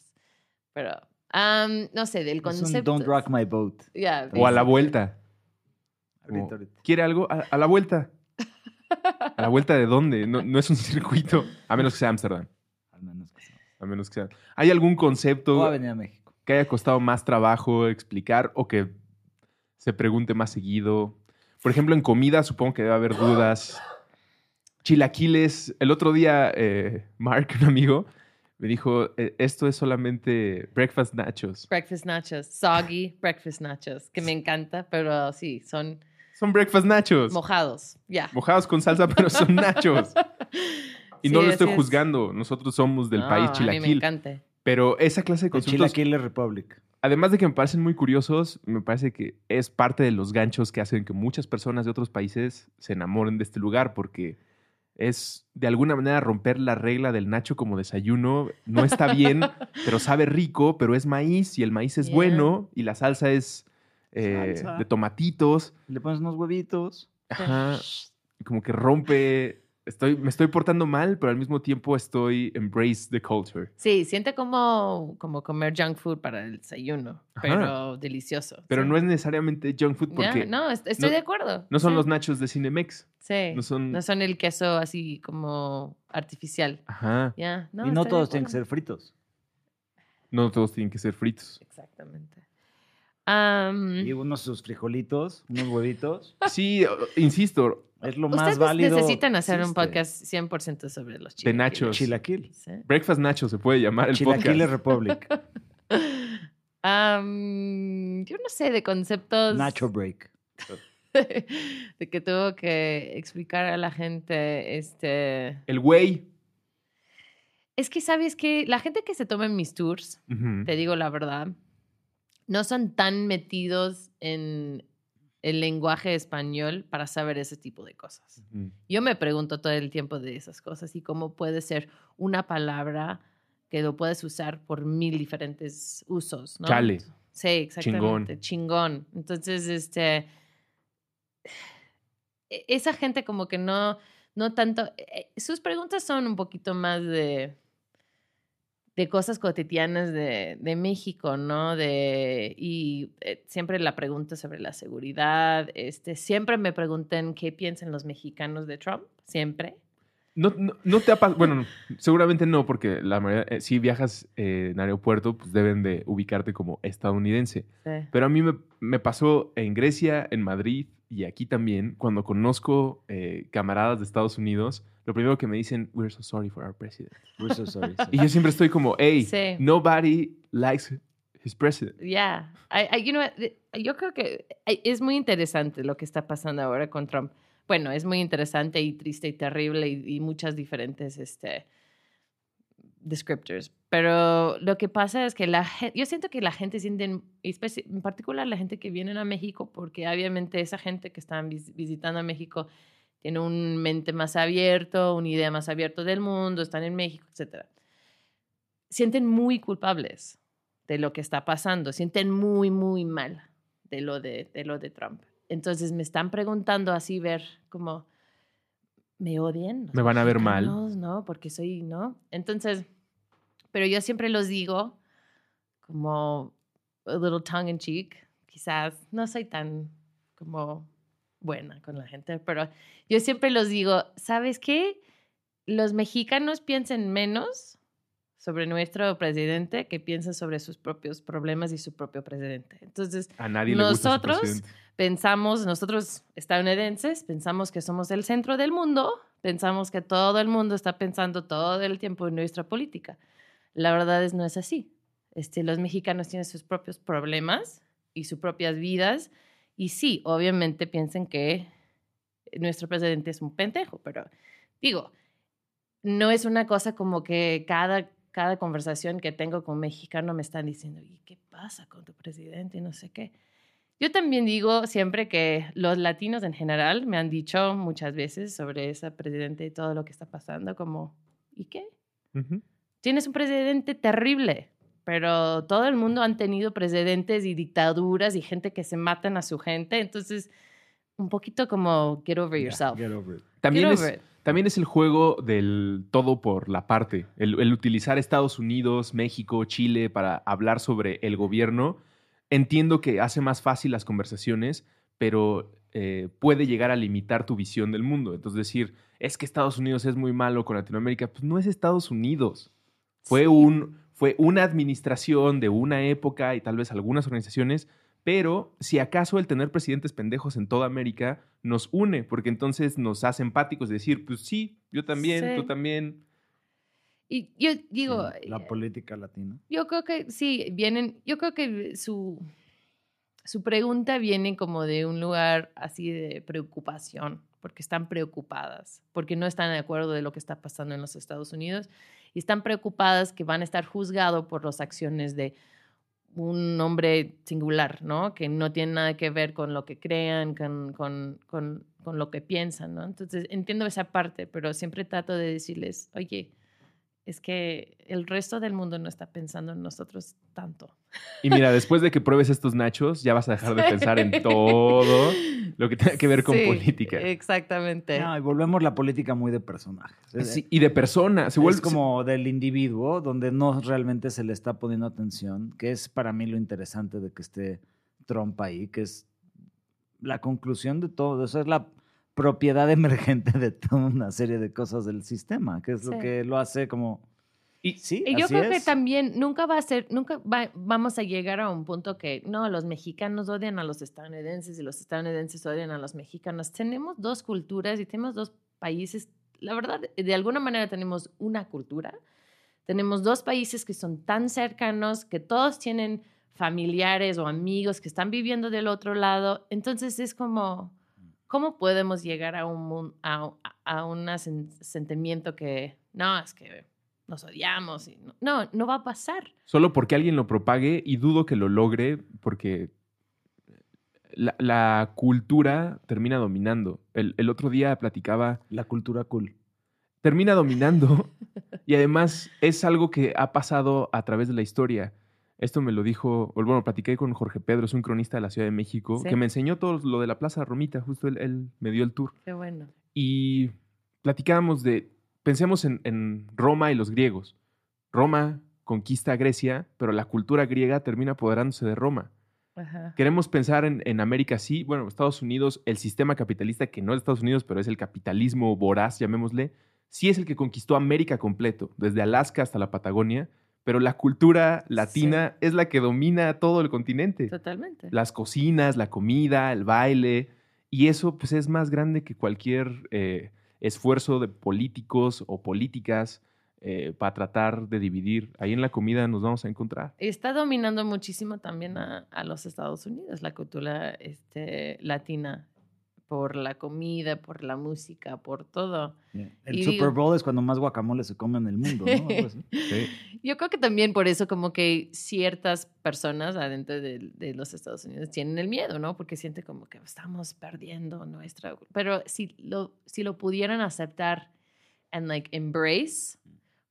Pero, am, no sé, del Es un concepto. don't rock my boat. O a la vuelta. Ahorita, Como, ahorita. ¿Quiere algo? A, a la vuelta. ¿A la [LAUGHS] vuelta de dónde? No, no es un circuito. A menos que sea Ámsterdam. Al menos que sea. A menos que sea. ¿Hay algún O concepto México. que haya costado más trabajo explicar o que se pregunte más seguido? Por ejemplo, en comida supongo que debe haber dudas. [GASPS] Chilaquiles. El otro día, eh, Mark, un amigo, me dijo, "Eh, esto es solamente breakfast nachos. Breakfast nachos, soggy breakfast nachos, que me encanta, pero sí, son Son breakfast nachos. mojados, ya. Mojados con salsa, pero son nachos. [LAUGHS] Y Sí, no lo estoy es. juzgando. Nosotros somos del No, país A mí me chilaquil. encanta. Pero esa clase de conceptos, Republic. además de que me parecen muy curiosos, me parece que es parte de los ganchos que hacen que muchas personas de otros países se enamoren de este lugar, porque es de alguna manera romper la regla del nacho como desayuno. No está bien, [LAUGHS] pero sabe rico, pero es maíz y el maíz es Yeah. bueno y la salsa es eh, Salsa. de tomatitos. Le pones unos huevitos. Ajá. Y como que rompe. Estoy, me estoy portando mal, pero al mismo tiempo estoy embrace the culture. Sí, siente como, como comer junk food para el desayuno, Ajá. pero delicioso. Pero sí. no es necesariamente junk food porque no, no, est- estoy no- de acuerdo. son sí. los nachos de Cinemex. Sí, no son- no son el queso así como artificial. Ajá. No, y no todos tienen que ser fritos. No todos tienen que ser fritos. Exactamente. Am, Y unos sus frijolitos, unos huevitos. Sí, insisto, Es lo más Ustedes válido. necesitan hacer un podcast 100% sobre los De chilaquiles. nachos. Chilaquil. Sí. Breakfast Nacho se puede llamar el Chilaquiles podcast. Republic. [LAUGHS] Yo no sé de conceptos Nacho Break. [LAUGHS] de que tuvo que explicar a la gente este El güey. es que sabes que la gente que se toma en mis tours te digo la verdad no son tan metidos en el lenguaje español para saber ese tipo de cosas yo me pregunto todo el tiempo de esas cosas y cómo puede ser una palabra que lo puedes usar por mil diferentes usos, ¿no? Chale. Sí, exactamente. Chingón. Entonces, este. e- Esa gente como que no, no tanto. eh, Sus preguntas son un poquito más de. De cosas cotidianas de, de México, ¿no? De. Y eh, siempre la pregunta sobre la seguridad. Este, siempre me preguntan qué piensan los mexicanos de Trump. Siempre. No, no, no te ha pasado, bueno, seguramente no, porque la mayoría, eh, si viajas eh, en aeropuerto, pues deben de ubicarte como estadounidense. Sí. Pero a mí me, me pasó en Grecia, en Madrid y aquí también, cuando conozco eh, camaradas de Estados Unidos, lo primero que me dicen, we're so sorry for our president. We're so sorry. Y yo siempre estoy como, hey, Sí. nobody likes his president. Yeah. I- I- you know, yo creo que es muy interesante lo que está pasando ahora con Trump. Bueno, es muy interesante y triste y terrible y, muchas diferentes este, descriptors. Pero lo que pasa es que la gente, yo siento que la gente siente, en particular la gente que viene a México, porque obviamente esa gente que está vis- visitando a México tiene un mente más abierto, una idea más abierta del mundo, están en México, etc. Sienten muy culpables de lo que está pasando, sienten muy, muy mal de lo de, de, lo de Trump. Entonces me están preguntando así, ver como, ¿me odian? Me van a ver mal. No, porque soy, ¿no? Entonces, pero yo siempre los digo como a little tongue in cheek, quizás no soy tan como buena con la gente, pero yo siempre los digo, ¿sabes qué? Los mexicanos piensen menos sobre nuestro presidente que piensen sobre sus propios problemas y su propio presidente. Entonces, A nadie le gusta su nosotros pensamos, nosotros estadounidenses, pensamos que somos el centro del mundo, pensamos que todo el mundo está pensando todo el tiempo en nuestra política. La verdad es no es así. Este, los mexicanos tienen sus propios problemas y sus propias vidas y sí, obviamente piensan que nuestro presidente es un pendejo, pero digo, no es una cosa como que cada, cada conversación que tengo con un mexicano me están diciendo, ¿y qué pasa con tu presidente? Y no sé qué. Yo también digo siempre que los latinos en general me han dicho muchas veces sobre ese presidente y todo lo que está pasando, como, ¿y qué? Tienes un presidente terrible, pero todo el mundo han tenido presidentes y dictaduras y gente que se matan a su gente, entonces un poquito como get over Yeah, yourself. get over it. También Get es, over it. También es el juego del todo por la parte. El, el utilizar Estados Unidos, México, Chile para hablar sobre el gobierno. Entiendo que hace más fácil las conversaciones, pero eh, puede llegar a limitar tu visión del mundo. Entonces decir, es que Estados Unidos es muy malo con Latinoamérica, pues no es Estados Unidos. Fue, Sí. un, fue una administración de una época y tal vez algunas organizaciones, pero si acaso el tener presidentes pendejos en toda América nos une, porque entonces nos hace empáticos de decir, pues sí, yo también, Sí. tú también. Y yo digo, Sí, la eh, política latina. Yo creo que sí, vienen, yo creo que su, su pregunta viene como de un lugar así de preocupación, porque están preocupadas, porque no están de acuerdo de lo que está pasando en los Estados Unidos y están preocupadas que van a estar juzgados por las acciones de un hombre singular, ¿no? Que no tiene nada que ver con lo que crean, con, con, con, con lo que piensan, ¿no? Entonces entiendo esa parte, pero siempre trato de decirles, oye, es que el resto del mundo no está pensando en nosotros tanto. Y mira, después de que pruebes estos nachos, ya vas a dejar de pensar en todo lo que tenga que ver con Sí, política. Exactamente. No, y volvemos la política muy de personajes. Es, Sí, y de persona. Se vuelve es como del individuo, donde no realmente se le está poniendo atención, que es para mí lo interesante de que esté Trump ahí, que es la conclusión de todo. Eso es la propiedad emergente de toda una serie de cosas del sistema, que es lo que lo hace como Y Sí, Y yo así creo que también nunca va a ser, nunca va- vamos a llegar a un punto que no, los mexicanos odian a los estadounidenses y los estadounidenses odian a los mexicanos. Tenemos dos culturas y tenemos dos países. La verdad, de alguna manera tenemos una cultura. Tenemos dos países que son tan cercanos que todos tienen familiares o amigos que están viviendo del otro lado. Entonces es como, ¿cómo podemos llegar a un, a, a un sen- sentimiento que, no, es que nos odiamos? Y no, no, no va a pasar. solo porque alguien lo propague y dudo que lo logre porque la, la cultura termina dominando. El, el otro día platicaba, La cultura cool. termina dominando [LAUGHS] y además es algo que ha pasado a través de la historia. Esto me lo dijo, bueno, platiqué con Jorge Pedro, es un cronista de la Ciudad de México, Sí. que me enseñó todo lo de la Plaza Romita, justo él, él me dio el tour. Qué bueno. y platicábamos de, pensemos en, en Roma y los griegos. Roma conquista a Grecia, pero la cultura griega termina apoderándose de Roma. Ajá. Queremos pensar en, en América, sí, bueno, Estados Unidos, el sistema capitalista, que no es Estados Unidos, pero es el capitalismo voraz, llamémosle, sí es el que conquistó América completo, desde Alaska hasta la Patagonia, pero la cultura latina es la que domina todo el continente Totalmente. las cocinas, la comida, el baile, y eso pues es más grande que cualquier eh, esfuerzo de políticos o políticas eh, para tratar de dividir. Ahí en la comida nos vamos a encontrar. Está dominando muchísimo también a, a los Estados Unidos la cultura este, latina por la comida, por la música, por todo. Yeah. El Y Super digo- Bowl es cuando más guacamole se come en el mundo, ¿no? Así. [LAUGHS] Yo creo que también por eso como que ciertas personas adentro de, de los Estados Unidos tienen el miedo, ¿no? Porque sienten como que estamos perdiendo nuestra... Pero si lo, si lo pudieran aceptar and like embrace,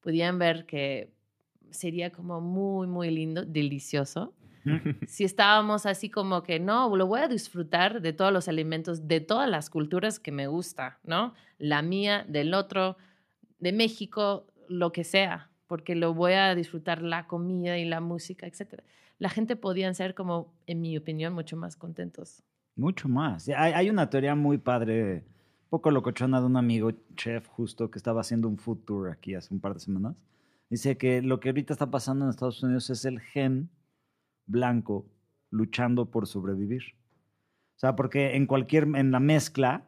pudieran ver que sería como muy, muy lindo, delicioso. Si estábamos así como que, no, lo voy a disfrutar de todos los alimentos, de todas las culturas que me gusta, ¿no? La mía, del otro, de México, lo que sea, porque lo voy a disfrutar la comida y la música, etc. La gente podían ser como, en mi opinión, mucho más contentos. Mucho más. Hay, hay una teoría muy padre, poco locochona de un amigo chef justo que estaba haciendo un food tour aquí hace un par de semanas. Dice que lo que ahorita está pasando en Estados Unidos es el gen blanco luchando por sobrevivir. O sea, porque en cualquier, en la mezcla,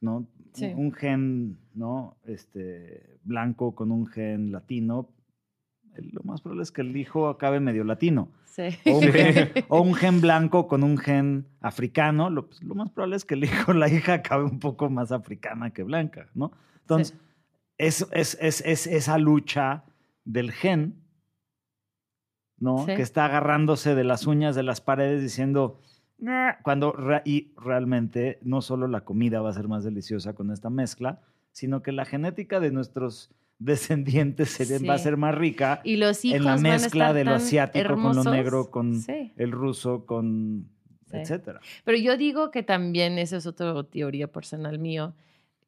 ¿no? Sí. Un, gen, ¿no? Este, blanco con un gen latino, el- lo más probable es que el hijo acabe medio latino. Sí. O un, gen, [LAUGHS] o un gen blanco con un gen africano, lo, pues, lo más probable es que el hijo o la hija acabe un poco más africana que blanca, ¿no? Entonces, Sí. es, es, es, es esa lucha del gen, ¿no? Sí. Que está agarrándose de las uñas de las paredes diciendo, cuando re- y realmente no solo la comida va a ser más deliciosa con esta mezcla, sino que la genética de nuestros [LAUGHS] descendientes se- va a ser más rica Y los hijos en la mezcla de lo asiático con lo negro, con Sí. el ruso, con Sí. etcétera. Pero yo digo que también, esa es otra teoría personal mío,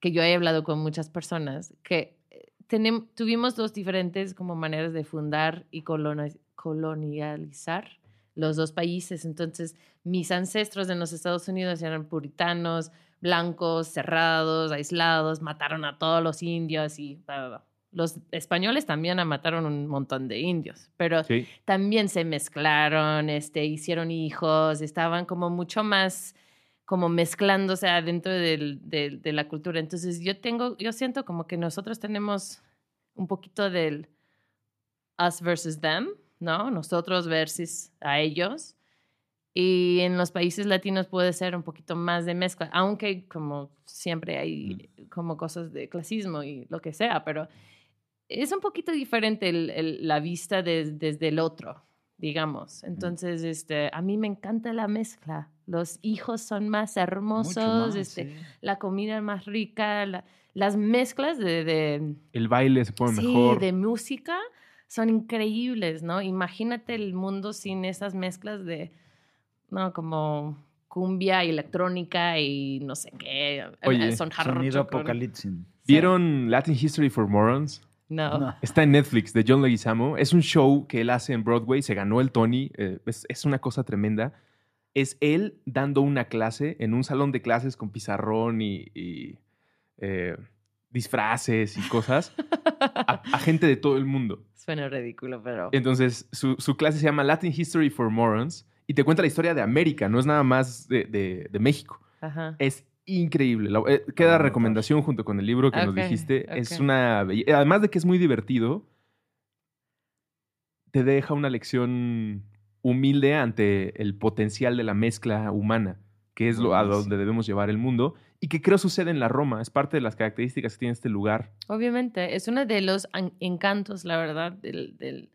que yo he hablado con muchas personas, que eh, tenem- tuvimos dos diferentes como maneras de fundar y coloni- colonializar los dos países. Entonces, mis ancestros en los Estados Unidos eran puritanos, blancos, cerrados, aislados, mataron a todos los indios y bla, bla, bla. Los españoles también mataron un montón de indios, pero Sí. también se mezclaron, este, hicieron hijos, estaban como mucho más como mezclándose adentro del- del- de la cultura. Entonces yo tengo, yo siento como que nosotros tenemos un poquito del us versus them, ¿no? Nosotros versus a ellos. Y en los países latinos puede ser un poquito más de mezcla, aunque como siempre hay como cosas de clasismo y lo que sea, pero es un poquito diferente el- el- la vista des- desde el otro, digamos. Entonces, este, a mí me encanta la mezcla. Los hijos son más hermosos, más, este, sí. la comida más rica, la- las mezclas de, de, El baile se pone sí, mejor. de música son increíbles, ¿no? Imagínate el mundo sin esas mezclas de, no, como cumbia, electrónica y no sé qué. Oye, son Sonido apocalipsis. ¿Vieron Latin History for Morons? No. No. Está en Netflix, de John Leguizamo. Es un show que él hace en Broadway. Se ganó el Tony. eh, es, es una cosa tremenda. Es él dando una clase en un salón de clases con pizarrón y, y, eh, disfraces y cosas [LAUGHS] a, a gente de todo el mundo. Suena ridículo, pero... Entonces, su, su clase se llama Latin History for Morons y te cuenta la historia de América, no es nada más de, de- de México. Ajá. Es increíble. La- eh, queda Ah, recomendación junto con el libro que nos dijiste. Es una... belle- Además de que es muy divertido, te deja una lección humilde ante el potencial de la mezcla humana, que es lo, a donde debemos llevar el mundo y que creo sucede en la Roma. Es parte de las características que tiene este lugar. Obviamente, es uno de los an- encantos, la verdad, del, del,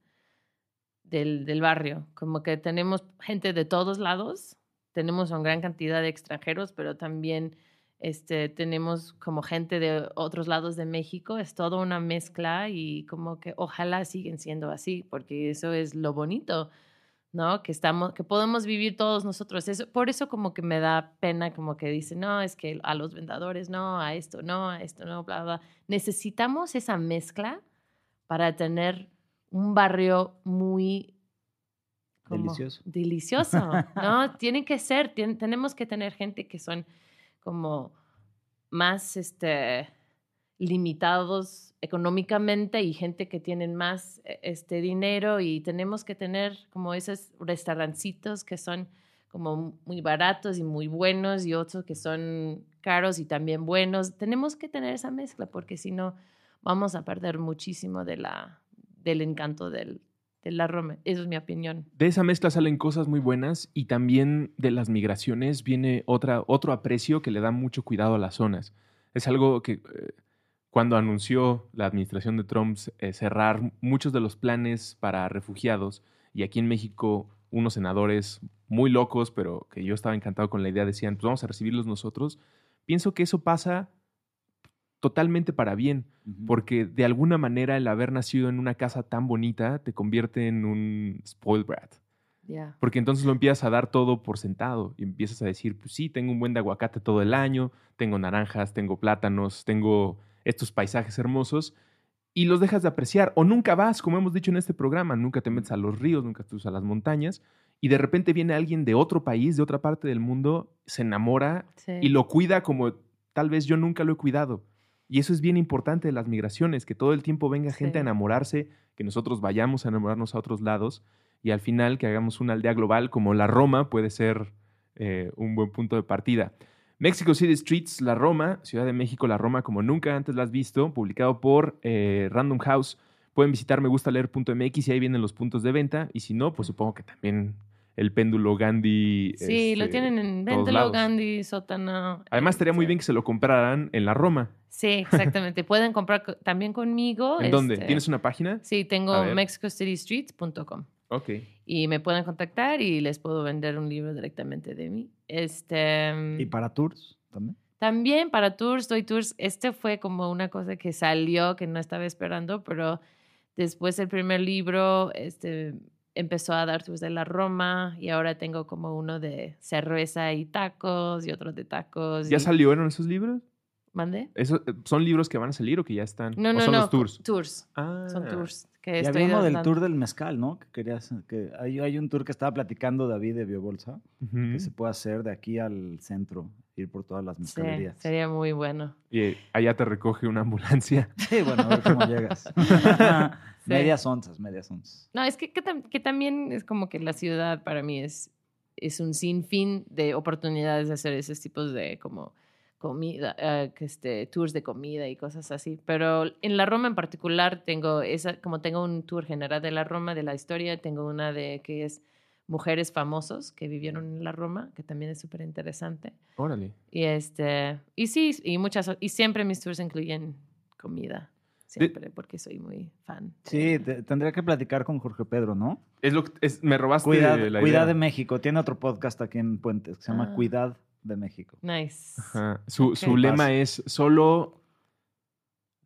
del, del barrio. Como que tenemos gente de todos lados, tenemos una gran cantidad de extranjeros, pero también este, tenemos como gente de otros lados de México. Es toda una mezcla y como que ojalá siguen siendo así, porque eso es lo bonito. ¿No? Que estamos, que podemos vivir todos nosotros. Eso, por eso como que me da pena como que dicen, no, es que a los vendedores no, a esto no, a esto no, bla, bla. Necesitamos esa mezcla para tener un barrio muy como Delicioso. Delicioso, [LAUGHS] ¿no? Tienen que ser, tenemos que tener gente que son como más este, limitados económicamente y gente que tienen más eh, este dinero y tenemos que tener como esos restaurancitos que son como muy baratos y muy buenos y otros que son caros y también buenos. Tenemos que tener esa mezcla porque si no vamos a perder muchísimo de la, del encanto del, de la Roma. Eso es mi opinión. De esa mezcla salen cosas muy buenas y también de las migraciones viene otra, otro aprecio que le da mucho cuidado a las zonas. Es algo que eh, cuando anunció la administración de Trump eh, cerrar muchos de los planes para refugiados y aquí en México unos senadores muy locos, pero que yo estaba encantado con la idea, decían, pues vamos a recibirlos nosotros, pienso que eso pasa totalmente para bien porque de alguna manera el haber nacido en una casa tan bonita te convierte en un spoiled brat. Porque entonces lo empiezas a dar todo por sentado y empiezas a decir, pues sí, tengo un buen de aguacate todo el año, tengo naranjas, tengo plátanos, tengo estos paisajes hermosos y los dejas de apreciar. O nunca vas, como hemos dicho en este programa, nunca te metes a los ríos, nunca te a las montañas y de repente viene alguien de otro país, de otra parte del mundo, se enamora Sí. y lo cuida como tal vez yo nunca lo he cuidado. Y eso es bien importante de las migraciones, que todo el tiempo venga gente a enamorarse, que nosotros vayamos a enamorarnos a otros lados y al final que hagamos una aldea global como la Roma puede ser eh, un buen punto de partida. Mexico City Streets, La Roma, Ciudad de México, La Roma, como nunca antes la has visto, publicado por eh, Random House. Pueden visitar megustaleer.mx y ahí vienen los puntos de venta. Y si no, pues supongo que también el péndulo Gandhi. Sí, lo este, tienen en lados. Gandhi, sótano. Además, estaría muy bien que se lo compraran en la Roma. Sí, exactamente. [LAUGHS] Pueden comprar co- también conmigo. ¿En dónde? este, ¿Tienes una página? Sí, tengo ver. Ok. y me pueden contactar y les puedo vender un libro directamente de mí. Este, ¿Y para tours también? También para tours, doy tours. Este fue como una cosa que salió que no estaba esperando, pero después del primer libro este, empezó a dar tours de la Roma y ahora tengo como uno de cerveza y tacos y otro de tacos. ¿Ya y- salieron esos libros? ¿Mande? ¿Eso, eh, ¿Son libros que van a salir o que ya están? No, ¿O no, son no. los tours? Tours. Ah. Son tours. Que Y estoy había uno del tour del mezcal, ¿no? Que querías, que hay, hay un tour que estaba platicando David de Biobolsa, que se puede hacer de aquí al centro, ir por todas las Sí, mezcalerías. sería muy bueno. Y allá te recoge una ambulancia. [LAUGHS] Sí, bueno, a ver cómo llegas. [LAUGHS] Medias onzas, medias onzas. No, es que, que también es como que la ciudad para mí es, es un sinfín de oportunidades de hacer esos tipos de como comida, que este, tours de comida y cosas así. Pero en la Roma en particular tengo esa, como tengo un tour general de la Roma, de la historia, tengo una de que es mujeres famosos que vivieron en la Roma, que también es súper interesante. Órale. Y este, y sí, y muchas, y siempre mis tours incluyen comida. Siempre, porque soy muy fan. Sí, te- tendría que platicar con Jorge Pedro, ¿no? Es lo que- es- me robaste Cuidad, la Cuidad idea. de México. Tiene otro podcast aquí en Puentes que se llama Ah. Cuidad de México. Nice. Ajá. Su, su lema es solo,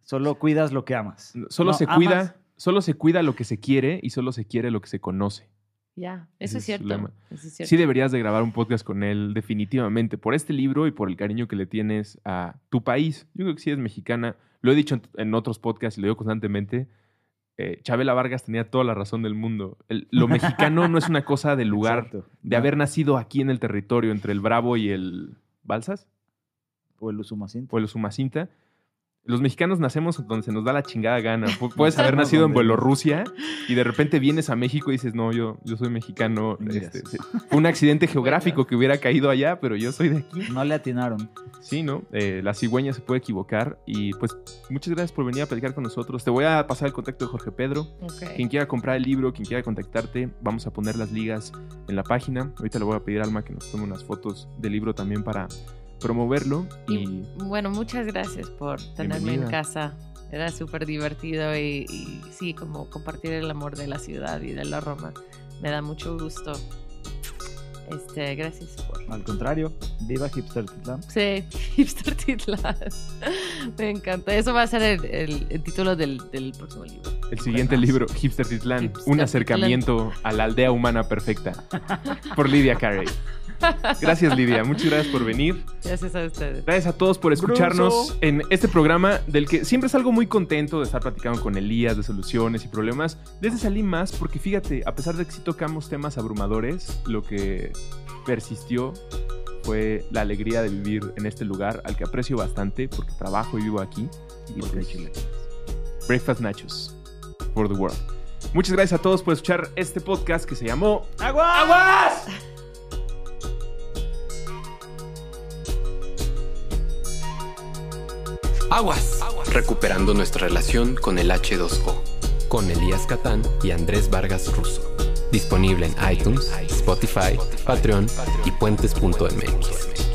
Solo cuidas lo que amas. solo No, se amas- cuida, solo se cuida lo que se quiere y solo se quiere lo que se conoce. Ya, eso es cierto. eso es cierto. Sí deberías de grabar un podcast con él definitivamente por este libro y por el cariño que le tienes a tu país. Yo creo que si es mexicana. Lo he dicho en, en otros podcasts y lo digo constantemente. Eh, Chabela Vargas tenía toda la razón del mundo. El- lo mexicano no es una cosa del [LAUGHS] lugar, Exacto. de haber nacido aquí en el territorio entre el Bravo y el Balsas O el Usumacinta. o el Sumacinta. Los mexicanos nacemos donde se nos da la chingada gana. Pu- [LAUGHS] Puedes haber nacido en Bielorrusia y de repente vienes a México y dices, no, yo, yo soy mexicano. Este. Fue un accidente [LAUGHS] geográfico que hubiera caído allá, pero yo soy de aquí. No le atinaron. Sí, ¿no? Eh, la cigüeña se puede equivocar. Y pues muchas gracias por venir a platicar con nosotros. Te voy a pasar el contacto de Jorge Pedro. Quien quiera comprar el libro, quien quiera contactarte, vamos a poner las ligas en la página. Ahorita le voy a pedir a Alma que nos tome unas fotos del libro también para promoverlo. Y Y bueno, muchas gracias por tenerme en Bienvenida. casa. Era súper divertido y, y sí, como compartir el amor de la ciudad y de la Roma. Me da mucho gusto. Este, gracias por. Al contrario, viva Hipster Titlán. Sí, [LAUGHS] Hipster Titlán. Me encanta. Eso va a ser el, el- el título del, del próximo libro. el siguiente libro, Hipster Titlán, Hipster un acercamiento a la aldea humana perfecta, por Lidia Carey. Gracias Lidia, muchas gracias por venir. Gracias a ustedes. Gracias a todos por escucharnos Bruso. en este programa del que siempre salgo muy contento de estar platicando con Elías de soluciones y problemas. Desde salí más porque fíjate, a pesar de que sí tocamos temas abrumadores, lo que persistió fue la alegría de vivir en este lugar al que aprecio bastante porque trabajo y vivo aquí. Y Porque pues, chile. Breakfast Nachos for the World. Muchas gracias a todos por escuchar este podcast que se llamó ¡Aguas! Aguas. Recuperando nuestra relación con el H2O. Con Elías Catán y Andrés Vargas Russo. Disponible en iTunes, Spotify, Patreon y puentes.mx.